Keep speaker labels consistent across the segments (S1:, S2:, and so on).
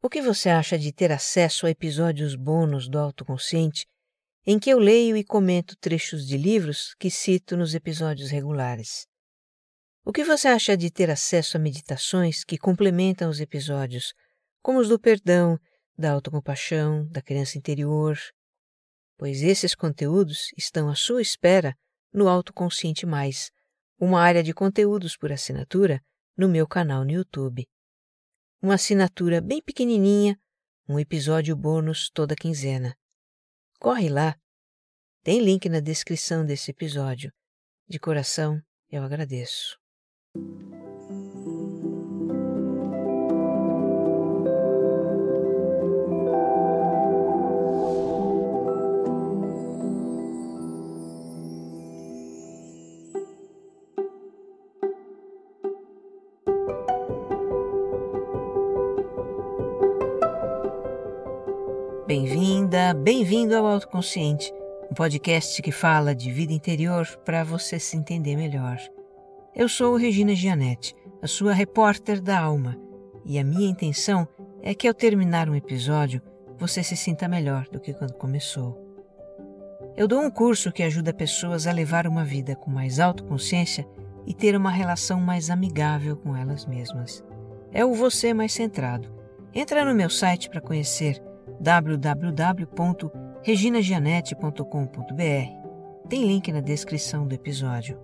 S1: O que você acha de ter acesso a episódios bônus do Autoconsciente em que eu leio e comento trechos de livros que cito nos episódios regulares? O que você acha de ter acesso a meditações que complementam os episódios, como os do perdão, da autocompaixão, da criança interior? Pois esses conteúdos estão à sua espera no Autoconsciente Mais, uma área de conteúdos por assinatura no meu canal no YouTube. Uma assinatura bem pequenininha, um episódio bônus toda quinzena. Corre lá. Tem link na descrição desse episódio. De coração, eu agradeço. Bem-vinda, bem-vindo ao Autoconsciente, um podcast que fala de vida interior para você se entender melhor. Eu sou Regina Gianetti, a sua repórter da alma, e a minha intenção é que ao terminar um episódio você se sinta melhor do que quando começou. Eu dou um curso que ajuda pessoas a levar uma vida com mais autoconsciência e ter uma relação mais amigável com elas mesmas. É o Você Mais Centrado. Entra no meu site para conhecer www.reginagianete.com.br. Tem link na descrição do episódio.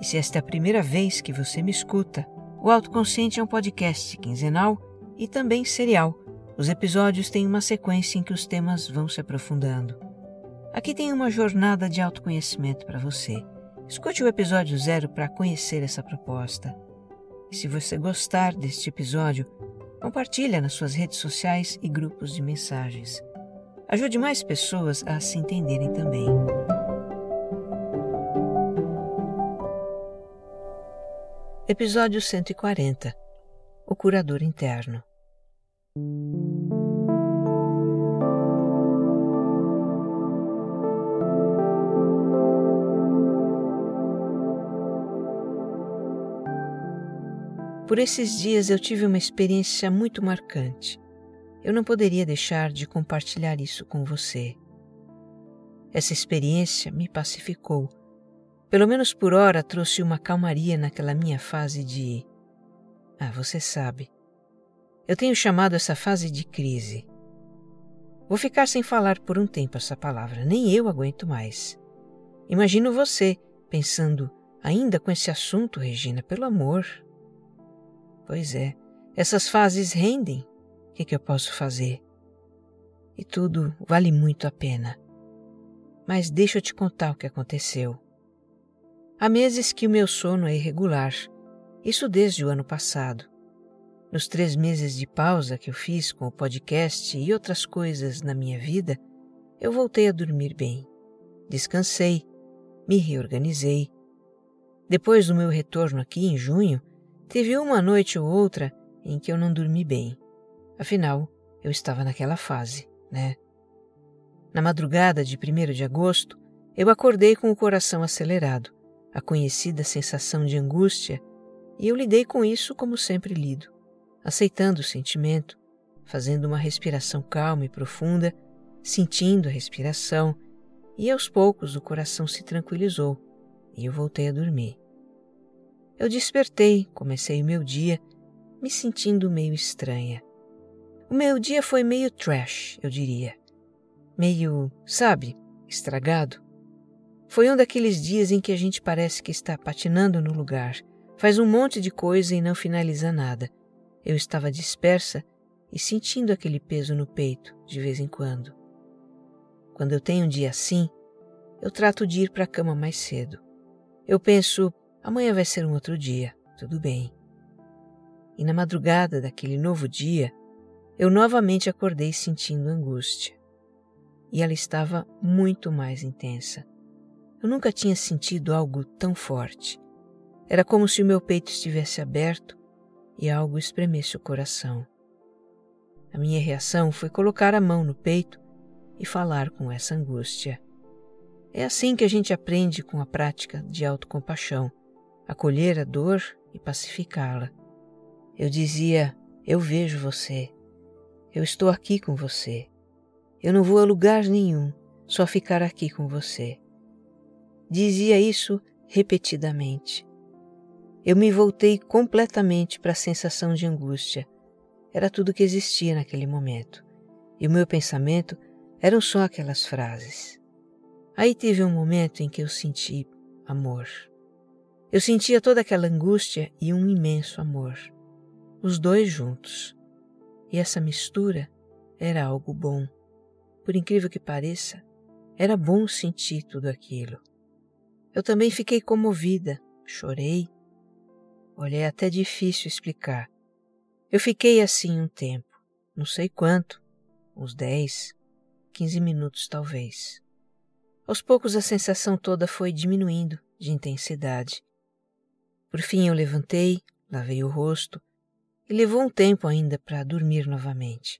S1: E se esta é a primeira vez que você me escuta, o Autoconsciente é um podcast quinzenal e também serial. Os episódios têm uma sequência em que os temas vão se aprofundando. Aqui tem uma jornada de autoconhecimento para você. Escute o episódio zero para conhecer essa proposta. E se você gostar deste episódio, Compartilha nas suas redes sociais e grupos de mensagens. Ajude mais pessoas a se entenderem também. Episódio 140 O Curador Interno Por esses dias eu tive uma experiência muito marcante. Eu não poderia deixar de compartilhar isso com você. Essa experiência me pacificou. Pelo menos por hora trouxe uma calmaria naquela minha fase de. Ah, você sabe. Eu tenho chamado essa fase de crise. Vou ficar sem falar por um tempo essa palavra, nem eu aguento mais. Imagino você pensando, ainda com esse assunto, Regina, pelo amor, Pois é, essas fases rendem. O que, que eu posso fazer? E tudo vale muito a pena. Mas deixa eu te contar o que aconteceu. Há meses que o meu sono é irregular, isso desde o ano passado. Nos três meses de pausa que eu fiz com o podcast e outras coisas na minha vida, eu voltei a dormir bem. Descansei, me reorganizei. Depois do meu retorno aqui em junho, Teve uma noite ou outra em que eu não dormi bem. Afinal, eu estava naquela fase, né? Na madrugada de 1 de agosto, eu acordei com o coração acelerado, a conhecida sensação de angústia, e eu lidei com isso como sempre lido, aceitando o sentimento, fazendo uma respiração calma e profunda, sentindo a respiração, e aos poucos o coração se tranquilizou e eu voltei a dormir. Eu despertei, comecei o meu dia, me sentindo meio estranha. O meu dia foi meio trash, eu diria. Meio, sabe, estragado. Foi um daqueles dias em que a gente parece que está patinando no lugar, faz um monte de coisa e não finaliza nada. Eu estava dispersa e sentindo aquele peso no peito de vez em quando. Quando eu tenho um dia assim, eu trato de ir para a cama mais cedo. Eu penso, Amanhã vai ser um outro dia, tudo bem. E na madrugada daquele novo dia, eu novamente acordei sentindo angústia. E ela estava muito mais intensa. Eu nunca tinha sentido algo tão forte. Era como se o meu peito estivesse aberto e algo espremesse o coração. A minha reação foi colocar a mão no peito e falar com essa angústia. É assim que a gente aprende com a prática de autocompaixão acolher a dor e pacificá-la. Eu dizia: Eu vejo você, Eu estou aqui com você. Eu não vou a lugar nenhum, só ficar aqui com você. Dizia isso repetidamente. Eu me voltei completamente para a sensação de angústia. Era tudo que existia naquele momento. E o meu pensamento eram só aquelas frases. Aí tive um momento em que eu senti amor. Eu sentia toda aquela angústia e um imenso amor. Os dois juntos. E essa mistura era algo bom. Por incrível que pareça, era bom sentir tudo aquilo. Eu também fiquei comovida, chorei. Olha, é até difícil explicar. Eu fiquei assim um tempo, não sei quanto, uns 10, 15 minutos talvez. Aos poucos a sensação toda foi diminuindo de intensidade. Por fim eu levantei, lavei o rosto e levou um tempo ainda para dormir novamente.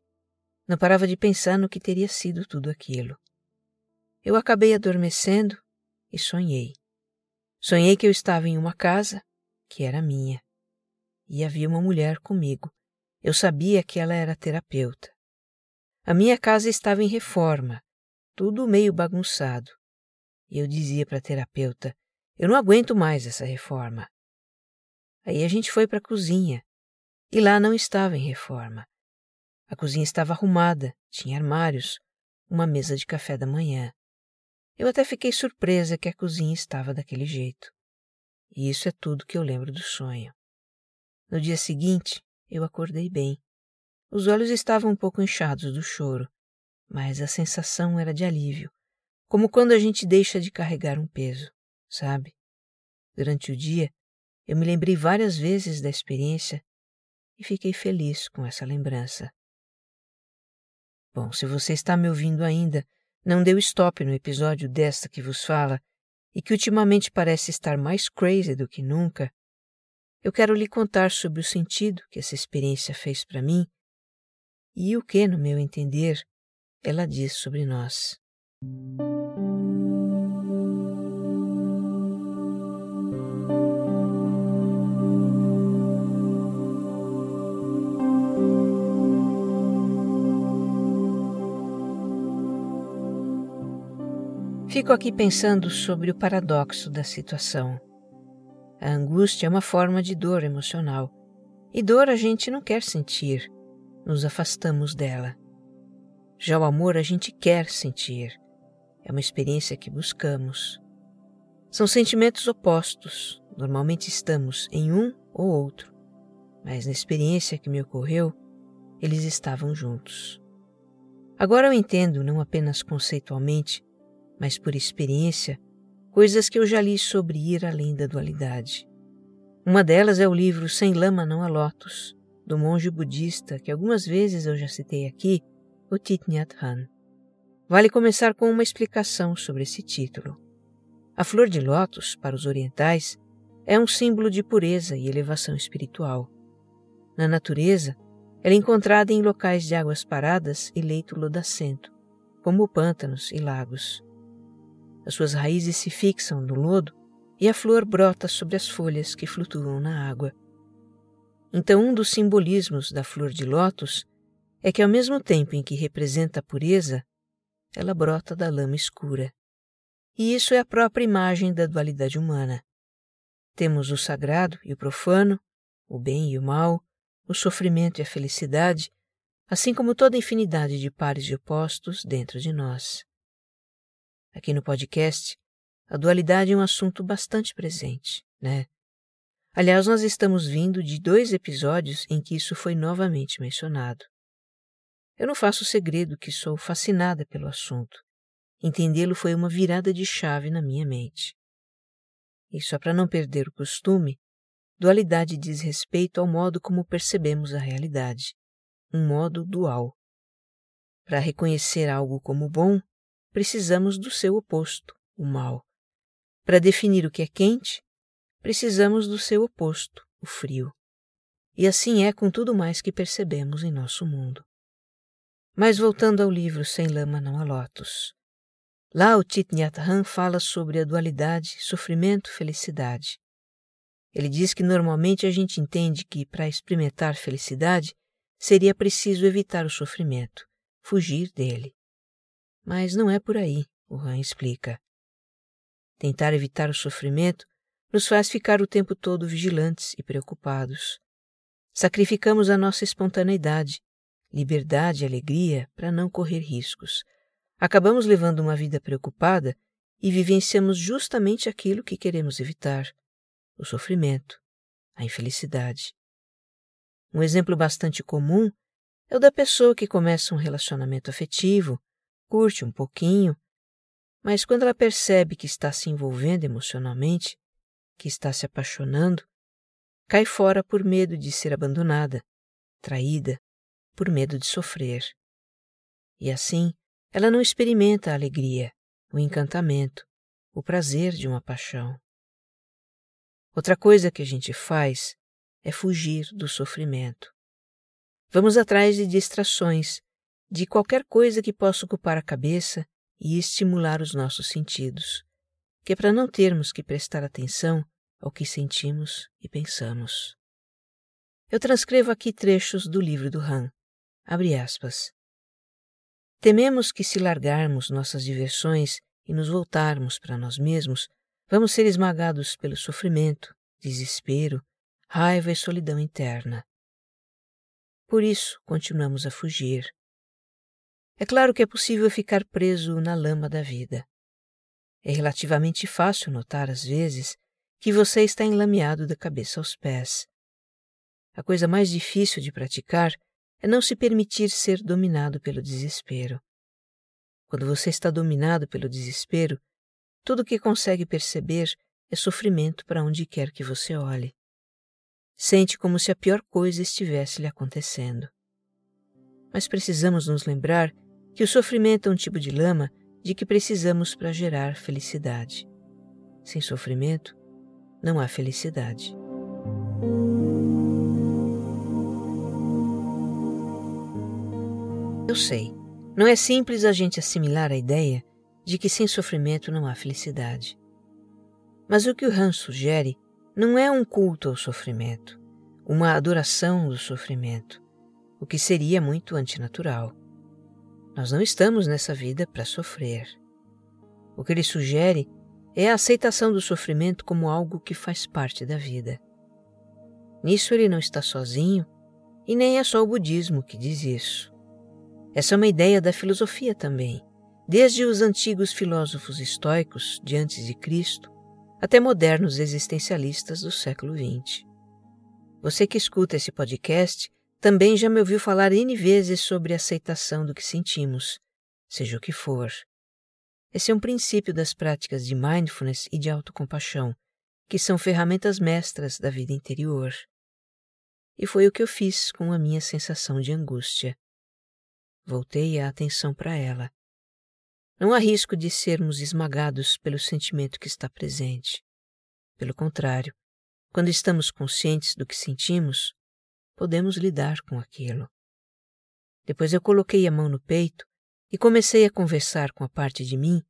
S1: Não parava de pensar no que teria sido tudo aquilo. Eu acabei adormecendo e sonhei. Sonhei que eu estava em uma casa que era minha e havia uma mulher comigo. Eu sabia que ela era terapeuta. A minha casa estava em reforma, tudo meio bagunçado. E eu dizia para a terapeuta: Eu não aguento mais essa reforma. Aí a gente foi para a cozinha e lá não estava em reforma. A cozinha estava arrumada, tinha armários, uma mesa de café da manhã. Eu até fiquei surpresa que a cozinha estava daquele jeito. E isso é tudo que eu lembro do sonho. No dia seguinte, eu acordei bem. Os olhos estavam um pouco inchados do choro, mas a sensação era de alívio, como quando a gente deixa de carregar um peso, sabe? Durante o dia, eu me lembrei várias vezes da experiência e fiquei feliz com essa lembrança. Bom, se você está me ouvindo ainda, não deu stop no episódio desta que vos fala e que ultimamente parece estar mais crazy do que nunca, eu quero lhe contar sobre o sentido que essa experiência fez para mim e o que, no meu entender, ela diz sobre nós. Fico aqui pensando sobre o paradoxo da situação. A angústia é uma forma de dor emocional. E dor a gente não quer sentir, nos afastamos dela. Já o amor a gente quer sentir, é uma experiência que buscamos. São sentimentos opostos, normalmente estamos em um ou outro, mas na experiência que me ocorreu, eles estavam juntos. Agora eu entendo, não apenas conceitualmente, mas por experiência, coisas que eu já li sobre ir além da dualidade. Uma delas é o livro Sem Lama Não Há Lótus, do monge budista que algumas vezes eu já citei aqui, o Thich Nhat Hanh. Vale começar com uma explicação sobre esse título. A flor de lótus, para os orientais, é um símbolo de pureza e elevação espiritual. Na natureza, ela é encontrada em locais de águas paradas e leito lodacento, como pântanos e lagos. As suas raízes se fixam no lodo e a flor brota sobre as folhas que flutuam na água. Então, um dos simbolismos da flor de lótus é que, ao mesmo tempo em que representa a pureza, ela brota da lama escura. E isso é a própria imagem da dualidade humana. Temos o sagrado e o profano, o bem e o mal, o sofrimento e a felicidade, assim como toda a infinidade de pares e opostos dentro de nós. Aqui no podcast, a dualidade é um assunto bastante presente, né? Aliás, nós estamos vindo de dois episódios em que isso foi novamente mencionado. Eu não faço segredo que sou fascinada pelo assunto. Entendê-lo foi uma virada de chave na minha mente. E só para não perder o costume, dualidade diz respeito ao modo como percebemos a realidade, um modo dual. Para reconhecer algo como bom, precisamos do seu oposto, o mal. Para definir o que é quente, precisamos do seu oposto, o frio. E assim é com tudo mais que percebemos em nosso mundo. Mas voltando ao livro Sem Lama Não Há Lótus. Lá o Thich Nhat fala sobre a dualidade sofrimento-felicidade. Ele diz que normalmente a gente entende que para experimentar felicidade seria preciso evitar o sofrimento, fugir dele. Mas não é por aí, o Han explica. Tentar evitar o sofrimento nos faz ficar o tempo todo vigilantes e preocupados. Sacrificamos a nossa espontaneidade, liberdade e alegria para não correr riscos. Acabamos levando uma vida preocupada e vivenciamos justamente aquilo que queremos evitar: o sofrimento, a infelicidade. Um exemplo bastante comum é o da pessoa que começa um relacionamento afetivo, curte um pouquinho, mas quando ela percebe que está se envolvendo emocionalmente, que está se apaixonando, cai fora por medo de ser abandonada, traída, por medo de sofrer. E assim, ela não experimenta a alegria, o encantamento, o prazer de uma paixão. Outra coisa que a gente faz é fugir do sofrimento. Vamos atrás de distrações, de qualquer coisa que possa ocupar a cabeça e estimular os nossos sentidos, que é para não termos que prestar atenção ao que sentimos e pensamos. Eu transcrevo aqui trechos do livro do Han. Abre aspas. Tememos que se largarmos nossas diversões e nos voltarmos para nós mesmos, vamos ser esmagados pelo sofrimento, desespero, raiva e solidão interna. Por isso, continuamos a fugir. É claro que é possível ficar preso na lama da vida. É relativamente fácil notar, às vezes, que você está enlameado da cabeça aos pés. A coisa mais difícil de praticar é não se permitir ser dominado pelo desespero. Quando você está dominado pelo desespero, tudo o que consegue perceber é sofrimento para onde quer que você olhe. Sente como se a pior coisa estivesse lhe acontecendo. Mas precisamos nos lembrar que o sofrimento é um tipo de lama de que precisamos para gerar felicidade. Sem sofrimento, não há felicidade. Eu sei, não é simples a gente assimilar a ideia de que sem sofrimento não há felicidade. Mas o que o Han sugere não é um culto ao sofrimento, uma adoração do sofrimento, o que seria muito antinatural. Nós não estamos nessa vida para sofrer. O que ele sugere é a aceitação do sofrimento como algo que faz parte da vida. Nisso ele não está sozinho e nem é só o budismo que diz isso. Essa é uma ideia da filosofia também, desde os antigos filósofos estoicos de antes de Cristo até modernos existencialistas do século XX. Você que escuta esse podcast também já me ouviu falar N vezes sobre a aceitação do que sentimos, seja o que for. Esse é um princípio das práticas de mindfulness e de autocompaixão, que são ferramentas mestras da vida interior. E foi o que eu fiz com a minha sensação de angústia. Voltei a atenção para ela. Não há risco de sermos esmagados pelo sentimento que está presente. Pelo contrário, quando estamos conscientes do que sentimos, podemos lidar com aquilo. Depois eu coloquei a mão no peito e comecei a conversar com a parte de mim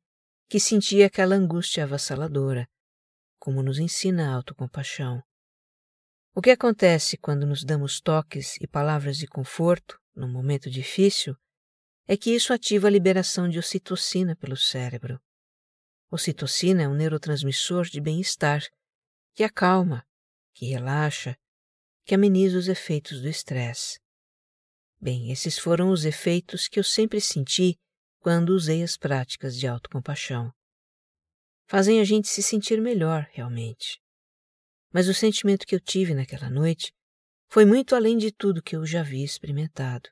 S1: que sentia aquela angústia avassaladora, como nos ensina a autocompaixão. O que acontece quando nos damos toques e palavras de conforto num momento difícil é que isso ativa a liberação de ocitocina pelo cérebro. Ocitocina é um neurotransmissor de bem-estar que acalma, que relaxa, que ameniza os efeitos do estresse. Bem, esses foram os efeitos que eu sempre senti quando usei as práticas de autocompaixão. Fazem a gente se sentir melhor, realmente. Mas o sentimento que eu tive naquela noite foi muito além de tudo que eu já havia experimentado.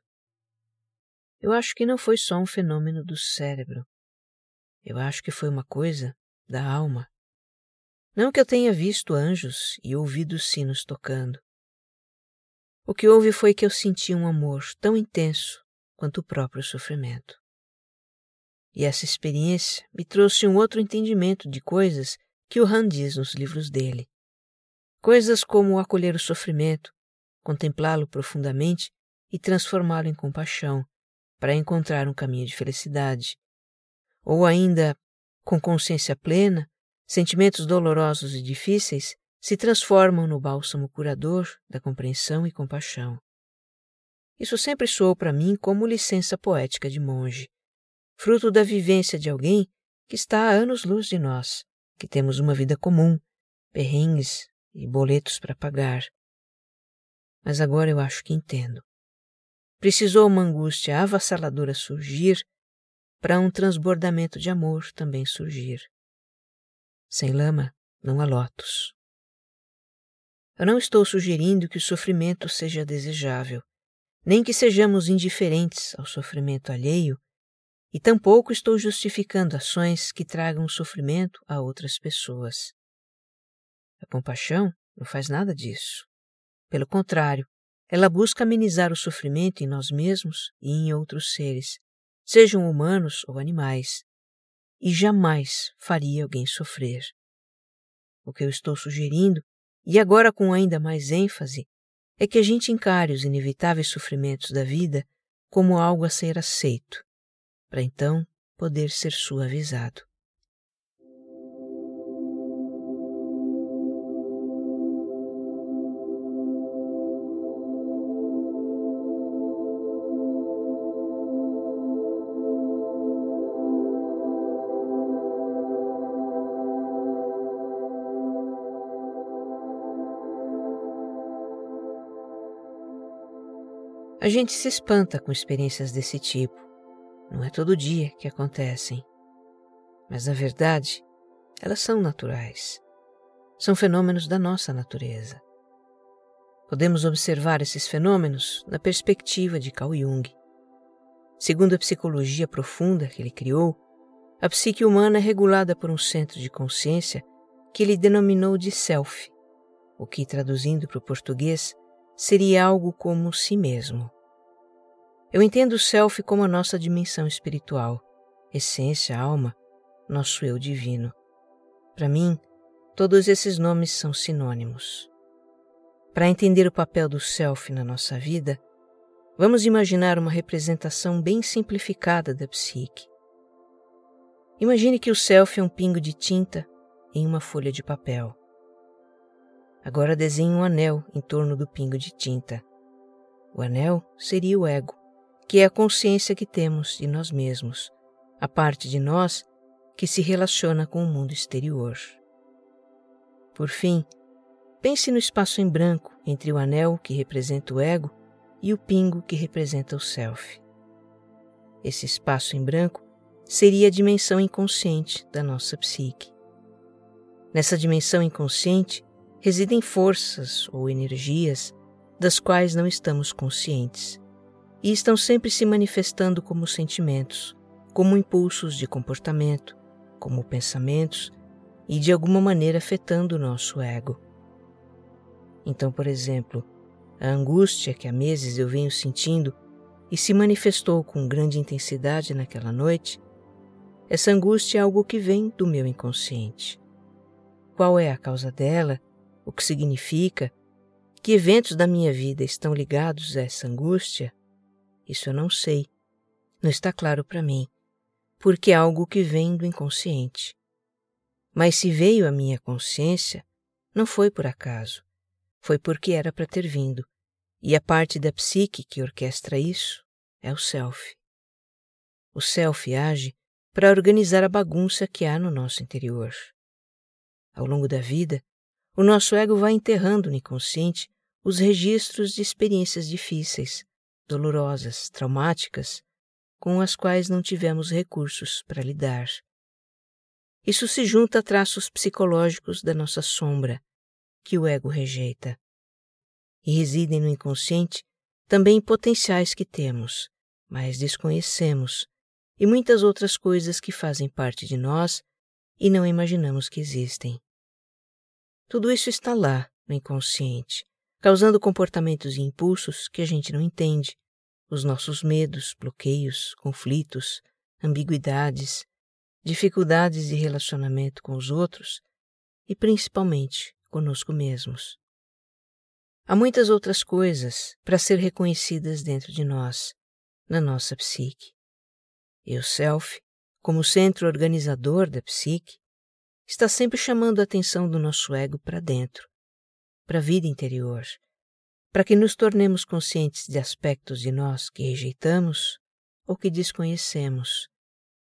S1: Eu acho que não foi só um fenômeno do cérebro. Eu acho que foi uma coisa da alma. Não que eu tenha visto anjos e ouvido sinos tocando. O que houve foi que eu senti um amor tão intenso quanto o próprio sofrimento. E essa experiência me trouxe um outro entendimento de coisas que o Han diz nos livros dele. Coisas como acolher o sofrimento, contemplá-lo profundamente e transformá-lo em compaixão, para encontrar um caminho de felicidade. Ou ainda, com consciência plena, sentimentos dolorosos e difíceis se transformam no bálsamo curador da compreensão e compaixão. Isso sempre soou para mim como licença poética de monge, fruto da vivência de alguém que está a anos-luz de nós, que temos uma vida comum, perrengues e boletos para pagar. Mas agora eu acho que entendo. Precisou uma angústia avassaladora surgir para um transbordamento de amor também surgir. Sem lama não há lotos. Eu não estou sugerindo que o sofrimento seja desejável, nem que sejamos indiferentes ao sofrimento alheio, e tampouco estou justificando ações que tragam sofrimento a outras pessoas. A compaixão não faz nada disso. Pelo contrário, ela busca amenizar o sofrimento em nós mesmos e em outros seres, sejam humanos ou animais, e jamais faria alguém sofrer. O que eu estou sugerindo, e agora com ainda mais ênfase, é que a gente encare os inevitáveis sofrimentos da vida como algo a ser aceito, para então poder ser suavizado. A gente se espanta com experiências desse tipo. Não é todo dia que acontecem. Mas, na verdade, elas são naturais. São fenômenos da nossa natureza. Podemos observar esses fenômenos na perspectiva de Carl Jung. Segundo a psicologia profunda que ele criou, a psique humana é regulada por um centro de consciência que ele denominou de self, o que, traduzindo para o português, seria algo como si mesmo. Eu entendo o self como a nossa dimensão espiritual, essência, alma, nosso eu divino. Para mim, todos esses nomes são sinônimos. Para entender o papel do self na nossa vida, vamos imaginar uma representação bem simplificada da psique. Imagine que o self é um pingo de tinta em uma folha de papel. Agora desenhe um anel em torno do pingo de tinta. O anel seria o ego, que é a consciência que temos de nós mesmos, a parte de nós que se relaciona com o mundo exterior. Por fim, pense no espaço em branco entre o anel que representa o ego e o pingo que representa o self. Esse espaço em branco seria a dimensão inconsciente da nossa psique. Nessa dimensão inconsciente, residem forças ou energias das quais não estamos conscientes e estão sempre se manifestando como sentimentos, como impulsos de comportamento, como pensamentos e de alguma maneira afetando o nosso ego. Então, por exemplo, a angústia que há meses eu venho sentindo e se manifestou com grande intensidade naquela noite, essa angústia é algo que vem do meu inconsciente. Qual é a causa dela o que significa, que eventos da minha vida estão ligados a essa angústia, isso eu não sei. Não está claro para mim, porque é algo que vem do inconsciente. Mas se veio à minha consciência, não foi por acaso, foi porque era para ter vindo, e a parte da psique que orquestra isso é o self. O self age para organizar a bagunça que há no nosso interior. Ao longo da vida, o nosso ego vai enterrando no inconsciente os registros de experiências difíceis, dolorosas, traumáticas, com as quais não tivemos recursos para lidar. Isso se junta a traços psicológicos da nossa sombra, que o ego rejeita. E residem no inconsciente também potenciais que temos, mas desconhecemos, e muitas outras coisas que fazem parte de nós e não imaginamos que existem. Tudo isso está lá, no inconsciente, causando comportamentos e impulsos que a gente não entende, os nossos medos, bloqueios, conflitos, ambiguidades, dificuldades de relacionamento com os outros e principalmente conosco mesmos. Há muitas outras coisas para ser reconhecidas dentro de nós, na nossa psique. E o Self, como centro organizador da psique, está sempre chamando a atenção do nosso ego para dentro, para a vida interior, para que nos tornemos conscientes de aspectos de nós que rejeitamos ou que desconhecemos,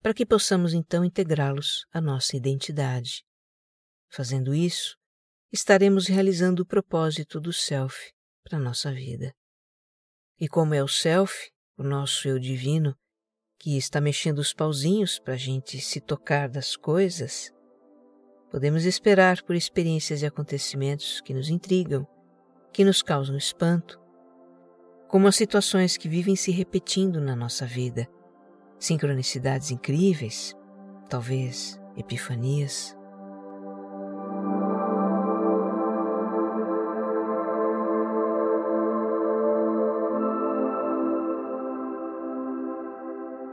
S1: para que possamos então integrá-los à nossa identidade. Fazendo isso, estaremos realizando o propósito do Self para a nossa vida. E como é o Self, o nosso eu divino, que está mexendo os pauzinhos para a gente se tocar das coisas, podemos esperar por experiências e acontecimentos que nos intrigam, que nos causam espanto, como as situações que vivem se repetindo na nossa vida, sincronicidades incríveis, talvez epifanias.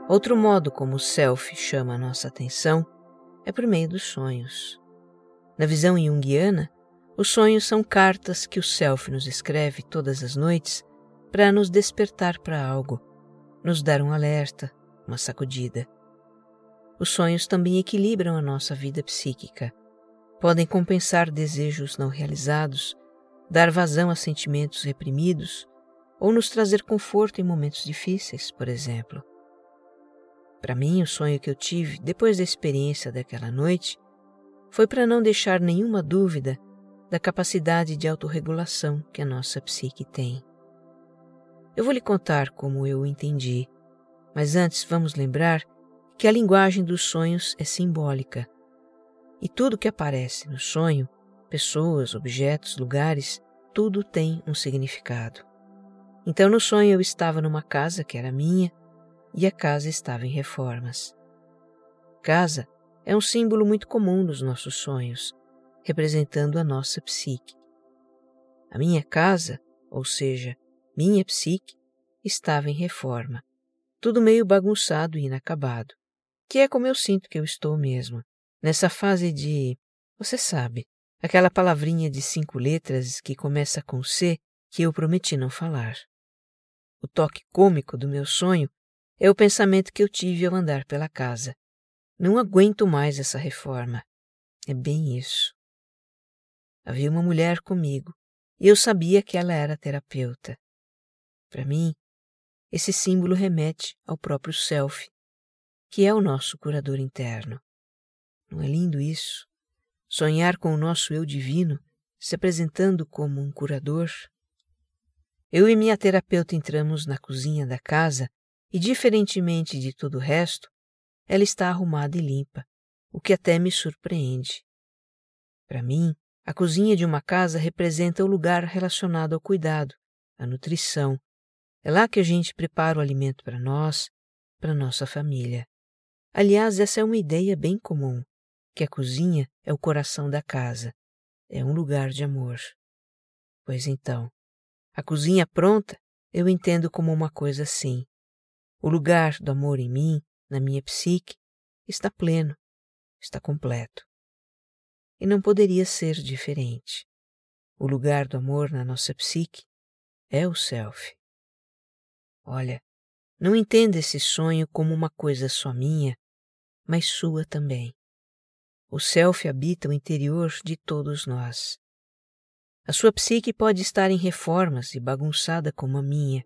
S1: Outro modo como o self chama a nossa atenção é por meio dos sonhos. Na visão junguiana, os sonhos são cartas que o self nos escreve todas as noites para nos despertar para algo, nos dar um alerta, uma sacudida. Os sonhos também equilibram a nossa vida psíquica, podem compensar desejos não realizados, dar vazão a sentimentos reprimidos ou nos trazer conforto em momentos difíceis, por exemplo. Para mim, o sonho que eu tive depois da experiência daquela noite foi para não deixar nenhuma dúvida da capacidade de autorregulação que a nossa psique tem. Eu vou lhe contar como eu entendi, mas antes vamos lembrar que a linguagem dos sonhos é simbólica. E tudo que aparece no sonho, pessoas, objetos, lugares, tudo tem um significado. Então, no sonho, eu estava numa casa que era minha e a casa estava em reformas. Casa é um símbolo muito comum nos nossos sonhos, representando a nossa psique. A minha casa, ou seja, minha psique, estava em reforma, tudo meio bagunçado e inacabado, que é como eu sinto que eu estou mesmo, nessa fase de, você sabe, aquela palavrinha de cinco letras que começa com C que eu prometi não falar. O toque cômico do meu sonho é o pensamento que eu tive ao andar pela casa. Não aguento mais essa reforma. É bem isso. Havia uma mulher comigo e eu sabia que ela era terapeuta. Para mim, esse símbolo remete ao próprio Self, que é o nosso curador interno. Não é lindo isso? Sonhar com o nosso eu divino se apresentando como um curador? Eu e minha terapeuta entramos na cozinha da casa e, diferentemente de todo o resto, ela está arrumada e limpa, o que até me surpreende. Para mim, a cozinha de uma casa representa o lugar relacionado ao cuidado, à nutrição. É lá que a gente prepara o alimento para nós, para nossa família. Aliás, essa é uma ideia bem comum, que a cozinha é o coração da casa, é um lugar de amor. Pois então, a cozinha pronta eu entendo como uma coisa assim, o lugar do amor em mim, na minha psique, está pleno, está completo. E não poderia ser diferente. O lugar do amor na nossa psique é o self. Olha, não entenda esse sonho como uma coisa só minha, mas sua também. O self habita o interior de todos nós. A sua psique pode estar em reformas e bagunçada como a minha,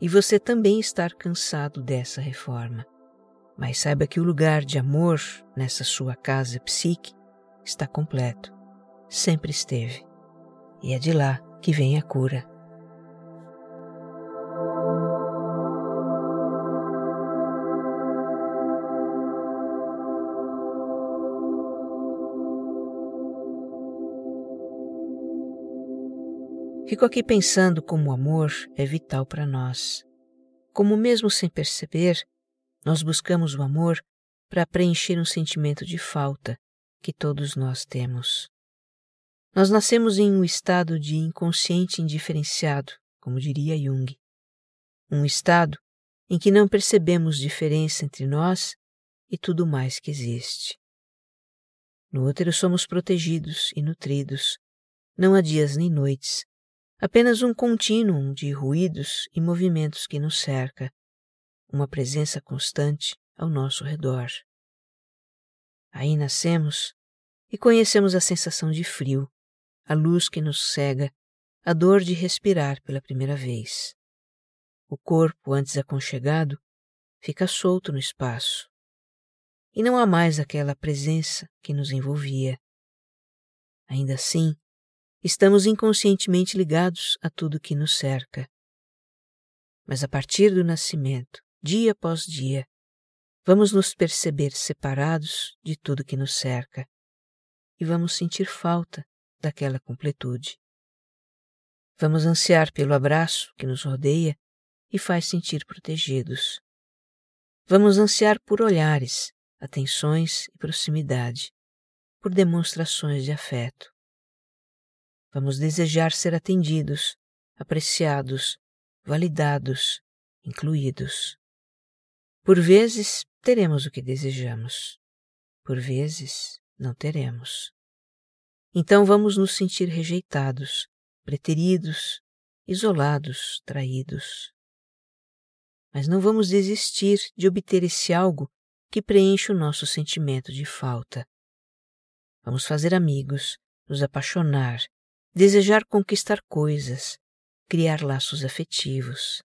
S1: e você também estar cansado dessa reforma. Mas saiba que o lugar de amor nessa sua casa psique está completo, sempre esteve, e é de lá que vem a cura. Fico aqui pensando como o amor é vital para nós. Como, mesmo sem perceber, nós buscamos o amor para preencher um sentimento de falta que todos nós temos. Nós nascemos em um estado de inconsciente indiferenciado, como diria Jung. Um estado em que não percebemos diferença entre nós e tudo mais que existe. No útero somos protegidos e nutridos, não há dias nem noites, apenas um contínuo de ruídos e movimentos que nos cerca, uma presença constante ao nosso redor. Aí nascemos e conhecemos a sensação de frio, a luz que nos cega, a dor de respirar pela primeira vez. O corpo, antes aconchegado, fica solto no espaço. E não há mais aquela presença que nos envolvia. Ainda assim, estamos inconscientemente ligados a tudo que nos cerca. Mas a partir do nascimento, dia após dia, vamos nos perceber separados de tudo que nos cerca e vamos sentir falta daquela completude. Vamos ansiar pelo abraço que nos rodeia e faz sentir protegidos. Vamos ansiar por olhares, atenções e proximidade, por demonstrações de afeto. Vamos desejar ser atendidos, apreciados, validados, incluídos. Por vezes teremos o que desejamos, por vezes não teremos. Então vamos nos sentir rejeitados, preteridos, isolados, traídos. Mas não vamos desistir de obter esse algo que preenche o nosso sentimento de falta. Vamos fazer amigos, nos apaixonar, desejar conquistar coisas, criar laços afetivos.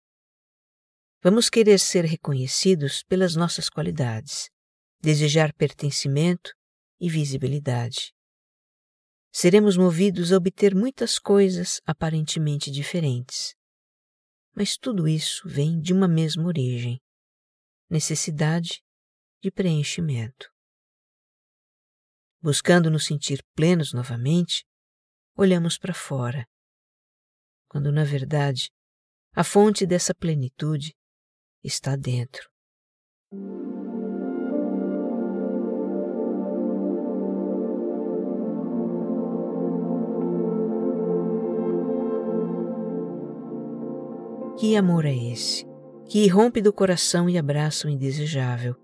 S1: Vamos querer ser reconhecidos pelas nossas qualidades, desejar pertencimento e visibilidade. Seremos movidos a obter muitas coisas aparentemente diferentes. Mas tudo isso vem de uma mesma origem: necessidade de preenchimento. Buscando nos sentir plenos novamente, olhamos para fora, quando na verdade a fonte dessa plenitude está dentro. Que amor é esse? Que irrompe do coração e abraça o indesejável,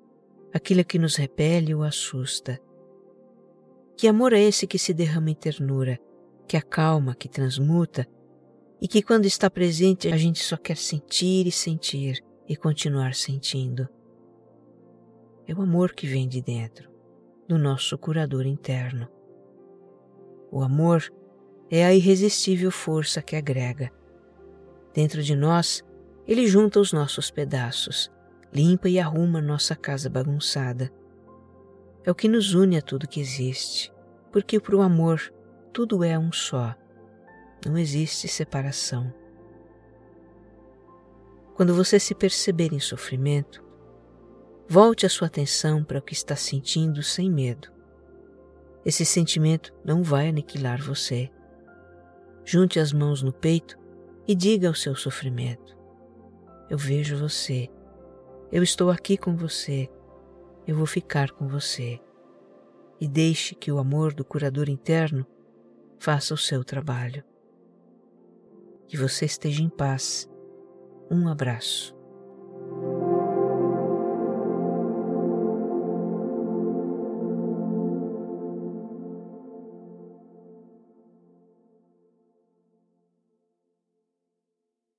S1: aquilo que nos repele ou assusta. Que amor é esse que se derrama em ternura, que acalma, que transmuta e que quando está presente a gente só quer sentir e sentir e continuar sentindo? É o amor que vem de dentro, do nosso curador interno. O amor é a irresistível força que agrega Dentro de nós, ele junta os nossos pedaços, limpa e arruma nossa casa bagunçada. É o que nos une a tudo que existe, porque para o amor tudo é um só. Não existe separação. Quando você se perceber em sofrimento, volte a sua atenção para o que está sentindo sem medo. Esse sentimento não vai aniquilar você. Junte as mãos no peito e diga ao seu sofrimento: Eu vejo você, eu estou aqui com você, eu vou ficar com você. E deixe que o amor do curador interno faça o seu trabalho. Que você esteja em paz. Um abraço.